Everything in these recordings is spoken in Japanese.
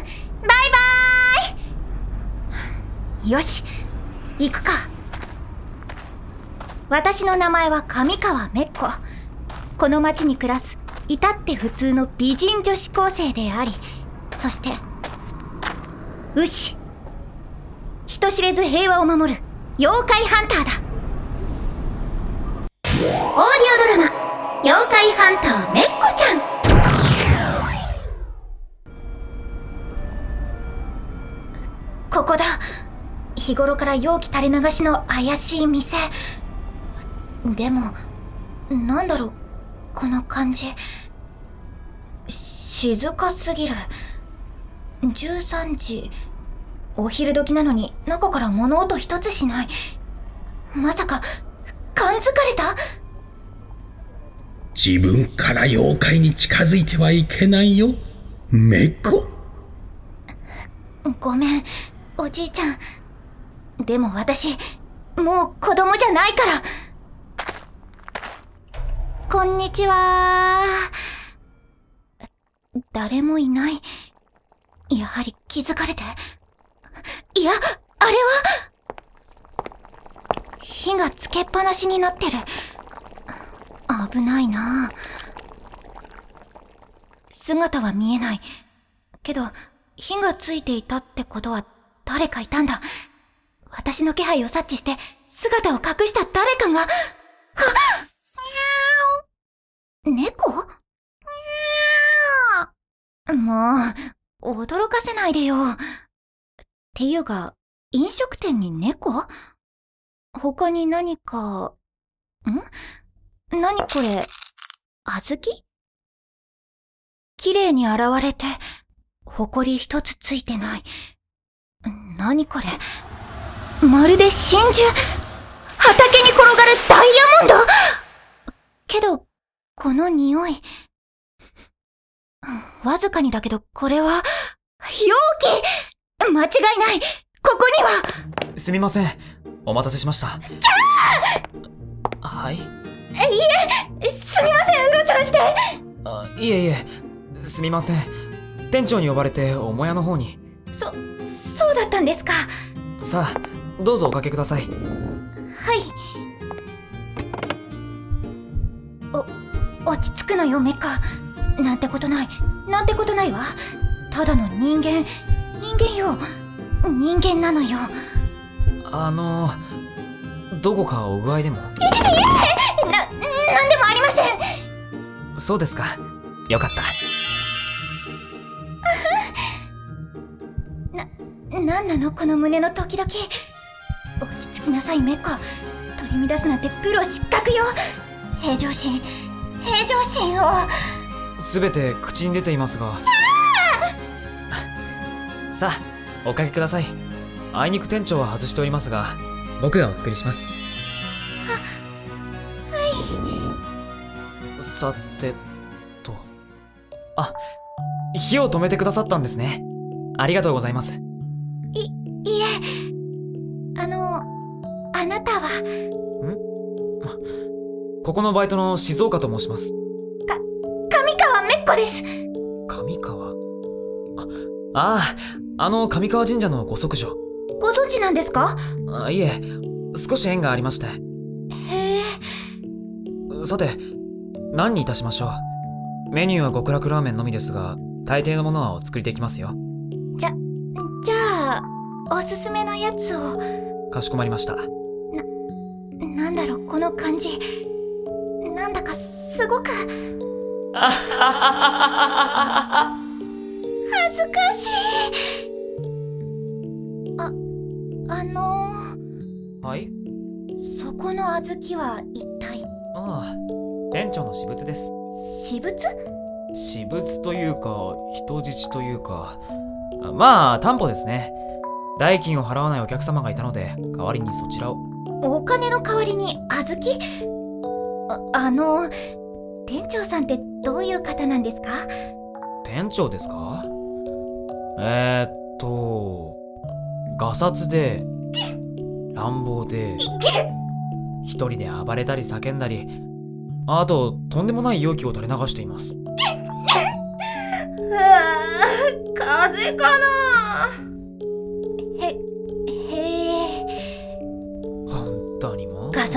バイバーイ。よし。行くか。私の名前は上川めっ子。この町に暮らす至って普通の美人女子高生でありそして牛人知れず平和を守る妖怪ハンターだ。オーディオドラマ「妖怪ハンターめっこちゃん」ここだ。日頃から容器垂れ流しの怪しい店。でもなんだろうこの感じ。静かすぎる。13時。お昼時なのに中から物音一つしない。まさか感づかれた？自分から妖怪に近づいてはいけないよめっこごめんおじいちゃん。でも私もう子供じゃないから。こんにちは。誰もいない。やはり気づかれて。いやあれは？火がつけっぱなしになってる。危ないな。姿は見えない。けど火がついていたってことは誰かいたんだ。私の気配を察知して姿を隠した誰かが。はっ猫？もう驚かせないでよ。っていうか飲食店に猫？他に何かん？何これ？小豆？綺麗に現れて埃一つついてない何これ？まるで真珠？畑に転がるダイヤモンド？けど、この匂い。わずかにだけど、これは、容器！間違いない！ここには！すみません。お待たせしました。はい？いえ、すみません、うろちょろして。あいえいえ。すみません。店長に呼ばれて母屋の方にそ、そうだったんですか？さあどうぞおかけくださいはい。お、落ち着くのよ、メカ。なんてことない。なんてことないわ。ただの人間。人間よ。人間なのよ。あのどこかお具合でも？な、なんでもありませんそうですかよかったなんなの？この胸のドキドキ落ち着きなさいメッコ。取り乱すなんてプロ失格よ。平常心。平常心を。すべて口に出ていますが。さあおかけください。あいにく店長は外しておりますが。僕がお作りします。はい。さてと。あ火を止めてくださったんですね。ありがとうございますここのバイトの静岡と申します。上川めっこです。上川？ああああの上川神社のご息女。ご存知なんですか？あいえ少し縁がありまして。へえ。さて何にいたしましょう？メニューは極楽ラーメンのみですが大抵のものはお作りできますよ。じゃあおすすめのやつを。かしこまりました。なんだろうこの感じなんだかすごく。恥ずかしい。ああのはい？そこの小豆は一体？ああ店長の私物です。私物？私物というか人質というか。まあ担保ですね。代金を払わないお客様がいたので代わりにそちらを。お金の代わりに小豆？ああの店長さんってどういう方なんですか？店長ですか？えー、っとガサツで乱暴で一人で暴れたり叫んだりあととんでもない容器を垂れ流しています。風邪かな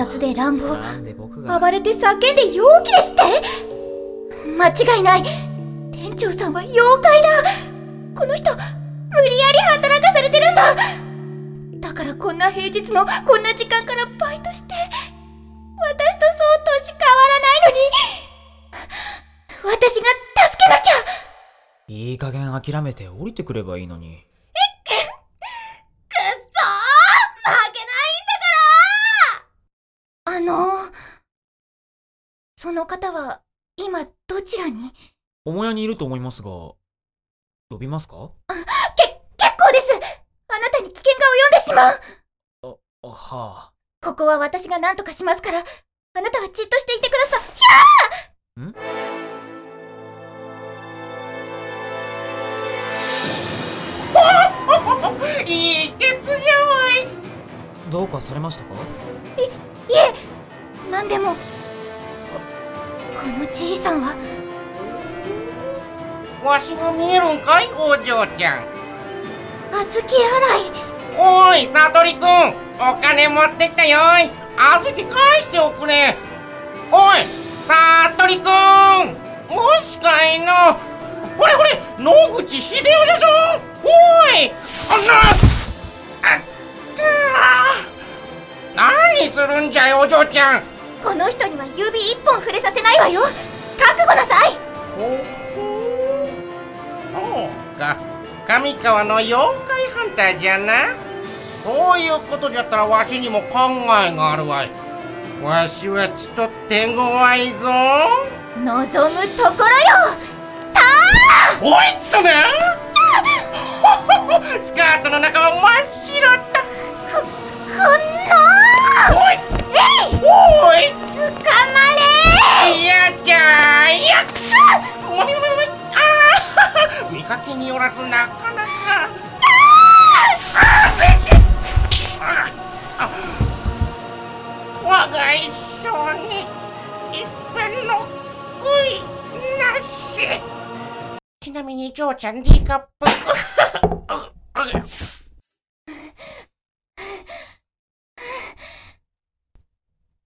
にもうガサツで乱暴。暴れて叫んで陽気ですって？間違いない。店長さんは妖怪だ。この人無理やり働かされてるんだ。だからこんな平日のこんな時間からバイトして私とそう年変わらないのに。私が助けなきゃ。いい加減諦めて降りてくればいいのにくっそー負けないんだからあのその方は今どちらに？母屋にいると思いますが呼びますか？け結構です。あなたに危険が及んでしまう。あはあ。ここは私が何とかしますから、あなたはじっとしていてください。ん？いいケツじゃわい。どうかされましたか？いえ、何でも。こ、このじいさんは、わしが見えるんかいお嬢ちゃん。小豆洗い。おいサトリくんお金持ってきたよい。小豆返しておくれ。おいサトリくんもしかいの。ほれほれ野口秀夫じゃぞ。おいあんな。あった何するんじゃいお嬢ちゃんこの人には指一本触れさせないわよ。覚悟なさい。ほほそう。か上川の妖怪ハンターじゃな。そういうことじゃったらわしにも考えがあるわい。わしはちと手強いぞ。望むところよ。おいっとな。スカートの中は真っ白だ。こ、このおい。おい！捕まなみに嬢ちゃん D カップ。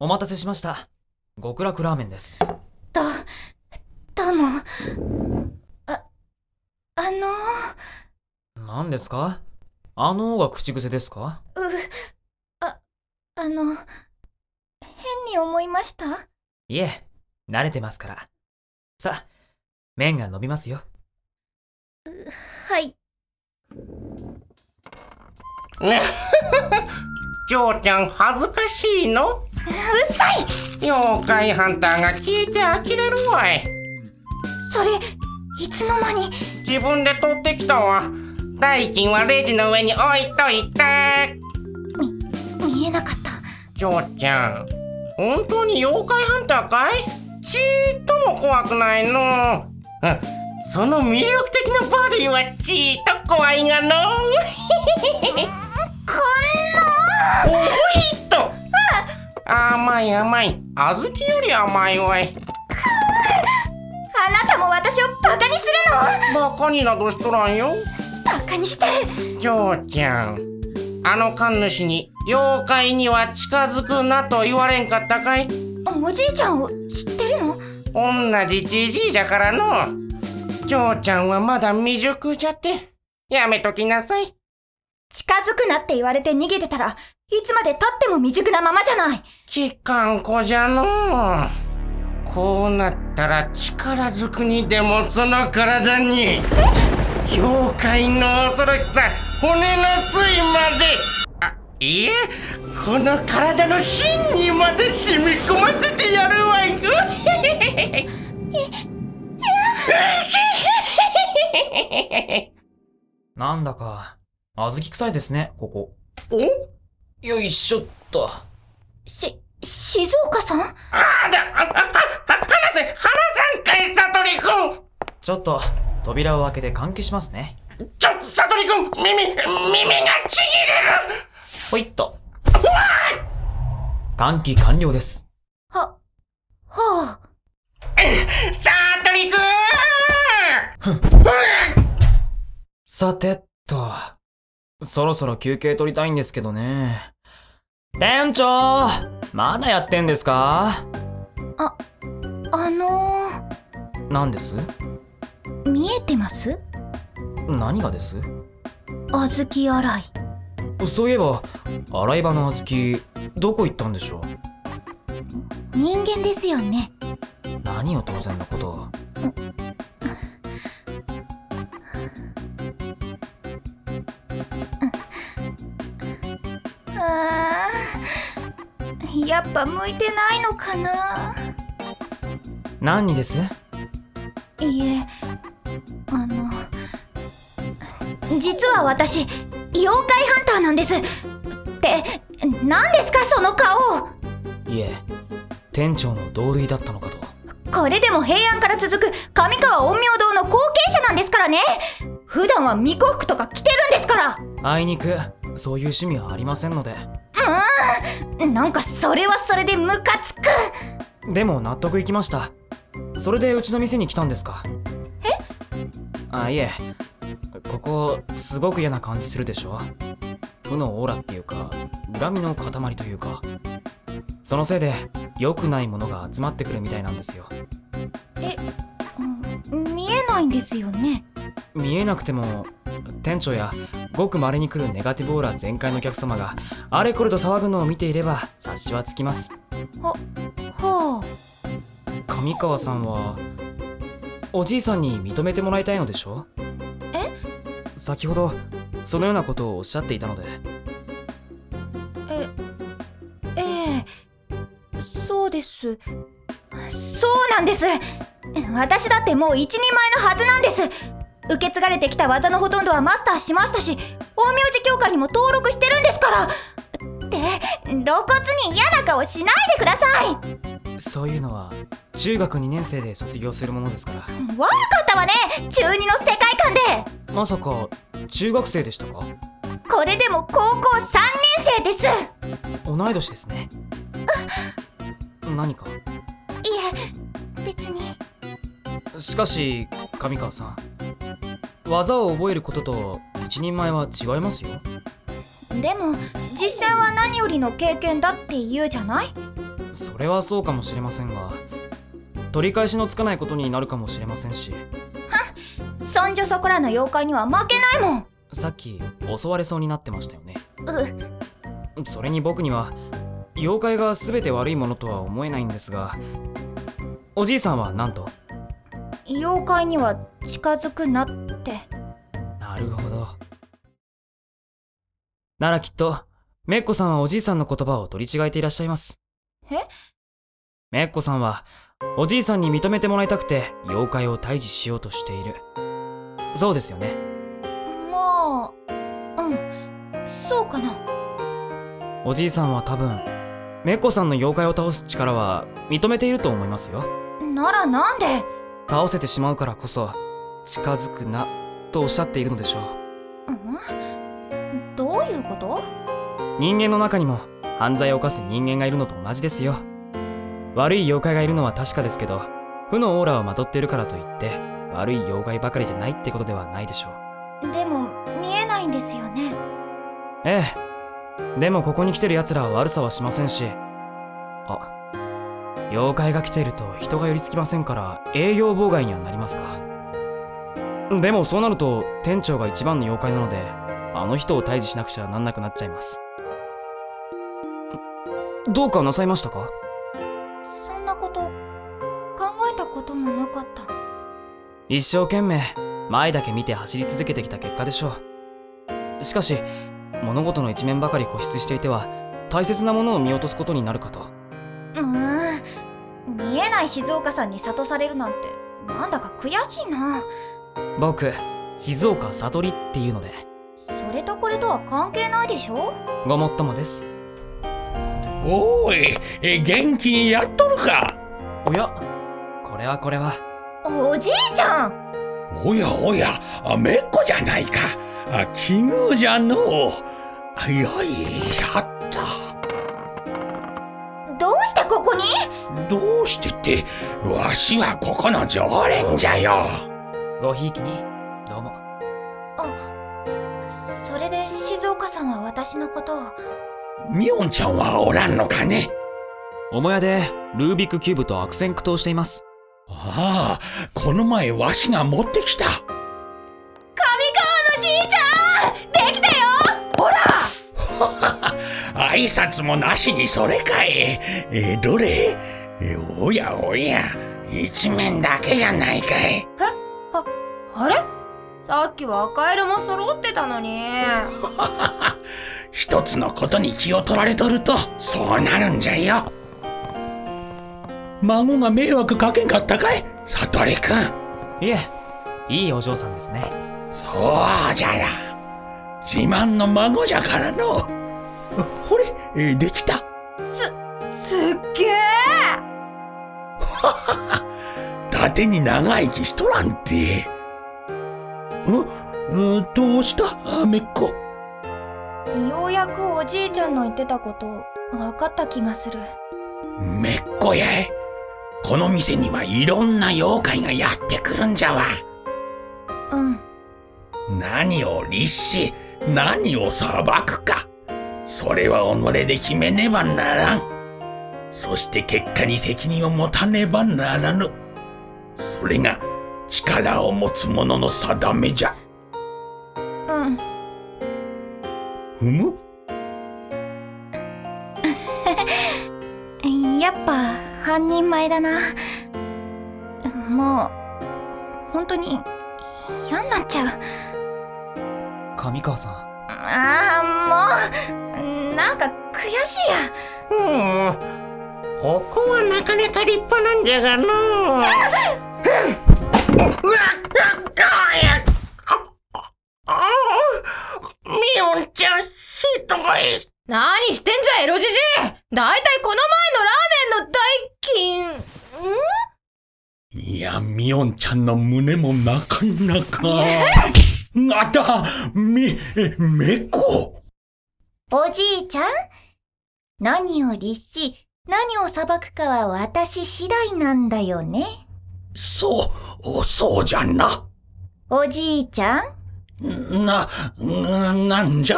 お待たせしました。極楽ラーメンです。ど、どうも。あ、あの？何ですか？あのが口癖ですか？う、あ、あの、変に思いました？いえ慣れてますから。さあ麺が伸びますよはい。嬢ちゃん恥ずかしいの？うざい！妖怪ハンターが聞いて呆れるわい。それ、いつの間に？自分で取ってきたわ。代金はレジの上に置いといて。見えなかった。嬢ちゃん本当に妖怪ハンターかい？ちーっとも怖くないの。うんその魅力的なボディはちーっと怖いがの こおいっと。甘い甘い。小豆より甘いわい。んあなたも私をバカにするバカになどしとらんよ。のバカにして。嬢ちゃん。あの神主に妖怪には近づくなと言われんかったかい？おじいちゃんを知ってるの？同じじじいじゃからの嬢ちゃんはまだ未熟じゃって。やめときなさい。近づくなって言われて逃げてたらいつまで経っても未熟なままじゃない。きかんこじゃのこうなったら力ずくにでもその体に妖怪の恐ろしさ骨の髄まで。あいえこの体の芯にまで染み込ませてやるわい なんだか小豆臭いですねここ。お？よいしょっと。し、静岡さん？あだあああ話せ話さんかいサトリ君。ちょっと扉を開けて換気しますね。ちょサトリ君耳耳がちぎれる。ほいっと。換気完了です。は、はあ。サトリ君さてっと、そろそろ休憩取りたいんですけどね。店長まだやってんですか？あの何です？ー、見えてます？何がです？小豆洗い。そういえば、洗い場の小豆、どこ行ったんでしょう？人間ですよね。何を当然のことを。やっぱ向いてないのかな？何にです？いえあの実は私妖怪ハンターなんです。って何ですか？その顔。いえ、店長の同類だったのかと。これでも平安から続く上川陰陽堂の後継者なんですからね。普段は巫女服とか着てるんですから。あいにく、そういう趣味はありませんので。なんかそれはそれでムカつくでも納得いきました。それでうちの店に来たんですか？え？あ、いえ。ここ、すごく嫌な感じするでしょ？負のオーラっていうか、恨みの塊というか。そのせいで、良くないものが集まってくるみたいなんですよ。うん見えないんですよね見えなくても、店長やごく稀に来るネガティブオーラ全開のお客様があれこれと騒ぐのを見ていれば察しはつきます。はあ上川さんはおじいさんに認めてもらいたいのでしょ？え？先ほどそのようなことをおっしゃっていたので。えええそうです。そうなんです。私だってもう一人前のはずなんです受け継がれてきた技のほとんどはマスターしましたし陰陽師協会にも登録してるんですから。って露骨に嫌な顔しないでください。そういうのは中学2年生で卒業するものですから。悪かったわね中二の世界観で。まさか中学生でしたか？これでも高校3年生です。同い年ですね。何か？いえ別に。しかし上川さん技を覚えることと一人前は違いますよ。でも実践は何よりの経験だって言うじゃない？それはそうかもしれませんが取り返しのつかないことになるかもしれませんし。そんじょそこらの妖怪には負けないもん！さっき襲われそうになってましたよね。うそれに僕には妖怪が全て悪いものとは思えないんですがおじいさんはなんと？妖怪には近づくなってなるほど。ならきっとめっこさんはおじいさんの言葉を取り違えていらっしゃいます。え？めっこさんはおじいさんに認めてもらいたくて妖怪を退治しようとしている。そうですよね。まあうん。そうかな。おじいさんは多分めっこさんの妖怪を倒す力は認めていると思いますよ。ならなんで？倒せてしまうからこそ近づくなとおっしゃっているのでしょん？どういうこと？う人間の中にも犯罪を犯す人間がいるのと同じですよ。悪い妖怪がいるのは確かですけど負のオーラをまとっているからといって悪い妖怪ばかりじゃないってことではないでしょう。でも見えないんですよね。ええ。でもここに来てる奴らは悪さはしませんしあ妖怪が来ていると人が寄りつきませんから営業妨害にはなりますかでもそうなると店長が一番の妖怪なのであの人を退治しなくちゃなんなくなっちゃいます。どうかなさいましたか？そんなこと考えたこともなかった。一生懸命前だけ見て走り続けてきた結果でしょう。しかし物事の一面ばかり固執していては大切なものを見落とすことになるかと。うーん。見えない静岡さんに諭されるなんてなんだか悔しいな僕静岡悟りっていうので。それとこれとは関係ないでしょ？ごもっともです。おーいえ元気にやっとるか？おやこれはこれは。おじいちゃん！おやおやあめっこじゃないか。あ奇遇じゃのよいしょっどうしてここに？とどうしてってわしはここの常連じゃよごひいきにどうも。あそれで静岡さんは私のことを。みおんちゃんはおらんのかね？母屋でルービックキューブと悪戦苦闘しています。ああ、この前わしが持ってきた。上川のじいちゃん！できたよ！ほら！挨拶もなしにそれかい。えーどれ？えおやおや、一面だけじゃないかい。あれ？さっきは赤色も揃ってたのに 一つのことに気を取られとると、そうなるんじゃよ。孫が迷惑かけんかったかい？悟りくん。いえいいお嬢さんですねそうじゃら。自慢の孫じゃからの。ほれ、えーできた。すっげえ伊達に長生きしとらんて。ん？うん？どうした？あめっこ。ようやくおじいちゃんの言ってたこと分かった気がするめっこやい。この店にはいろんな妖怪がやってくるんじゃわ。うん何を律し、何を裁くか。それは己で決めねばならん。そして結果に責任を持たねばならぬ。それが力を持つ者の定めじゃ。うん。ふむ？やっぱ半人前だな。もう本当に嫌になっちゃう。上川さん。ああもうなんか悔しいや。うん。ここはなかなか立派なんじゃがの。う や、みおんちゃんの胸もなかなか。あた、み、めっこ。おじいちゃん？何を律し何を裁くかは私次第なんだよねそう、そうじゃな。おじいちゃん？な、な、なんじゃ？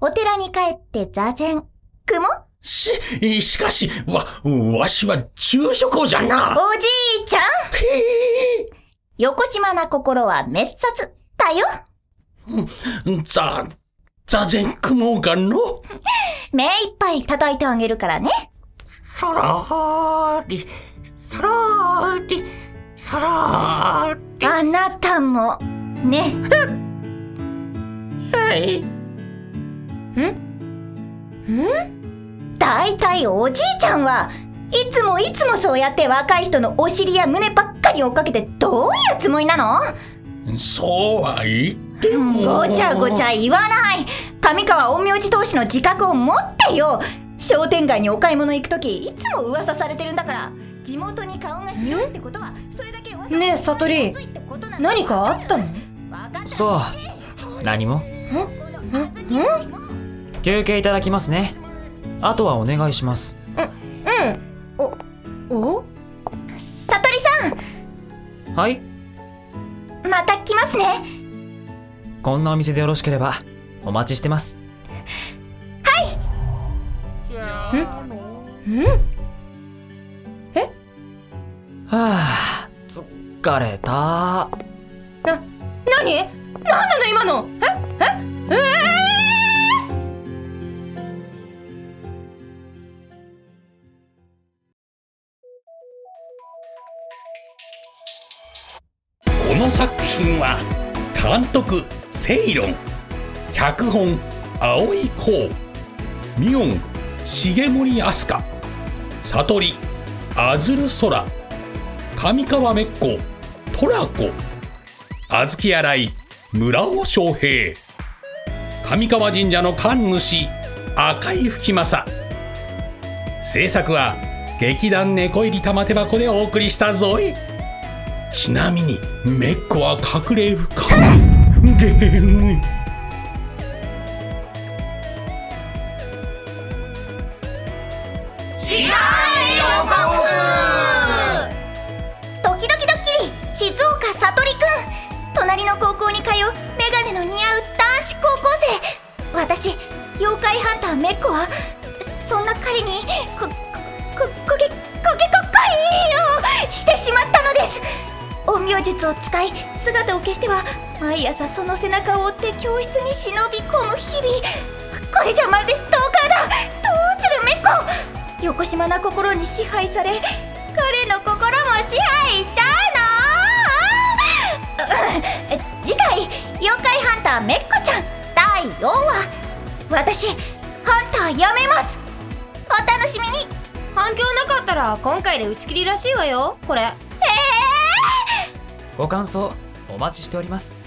お寺に帰って座禅雲？し、しかし、わ、わしは昼食をじゃな。おじいちゃん。へ 横島な心は滅殺だよ。え、ざ、座禅組もうかの？目いっぱい叩いてあげるからね。そろーりそろーりそろーり。あなたもね。はい。だいたいおじいちゃんはいつもいつもそうやって若い人のお尻や胸ばっかり追っかけてどういうつもりなの？そうは言っても。ごちゃごちゃ言わない。上川陰陽師同士の自覚を持ってよ。商店街にお買い物行く時いつも噂されてるんだから。地元に顔が広いってことはそれだけ噂ねえ悟り。何かあったの？そう。何も。休憩いただきますねあとはお願いします。うんおお？悟りさはい。んまた来ますね。こんなお店でよろしければお待ちしてます。はあ疲れた。何？何なの今の？え？え？え？監督セイロン。脚本青井光ミオン重森飛鳥悟りあずる空上川めっ子トラコ。小豆洗い村尾翔平。上川神社の神主赤井吹政制作は劇団猫入り玉手箱でお送りしたぞい。ちなみにめっこは隠れ不可 game. 陰陽術を使い姿を消しては毎朝その背中を追って教室に忍び込む日々これじゃまるでストーカーだどうするメッコ横島な心に支配され彼の心も支配しちゃうの次回「妖怪ハンターメッコちゃん」第4話私ハンターやめますお楽しみに反響なかったら今回で打ち切りらしいわよこれご感想お待ちしております。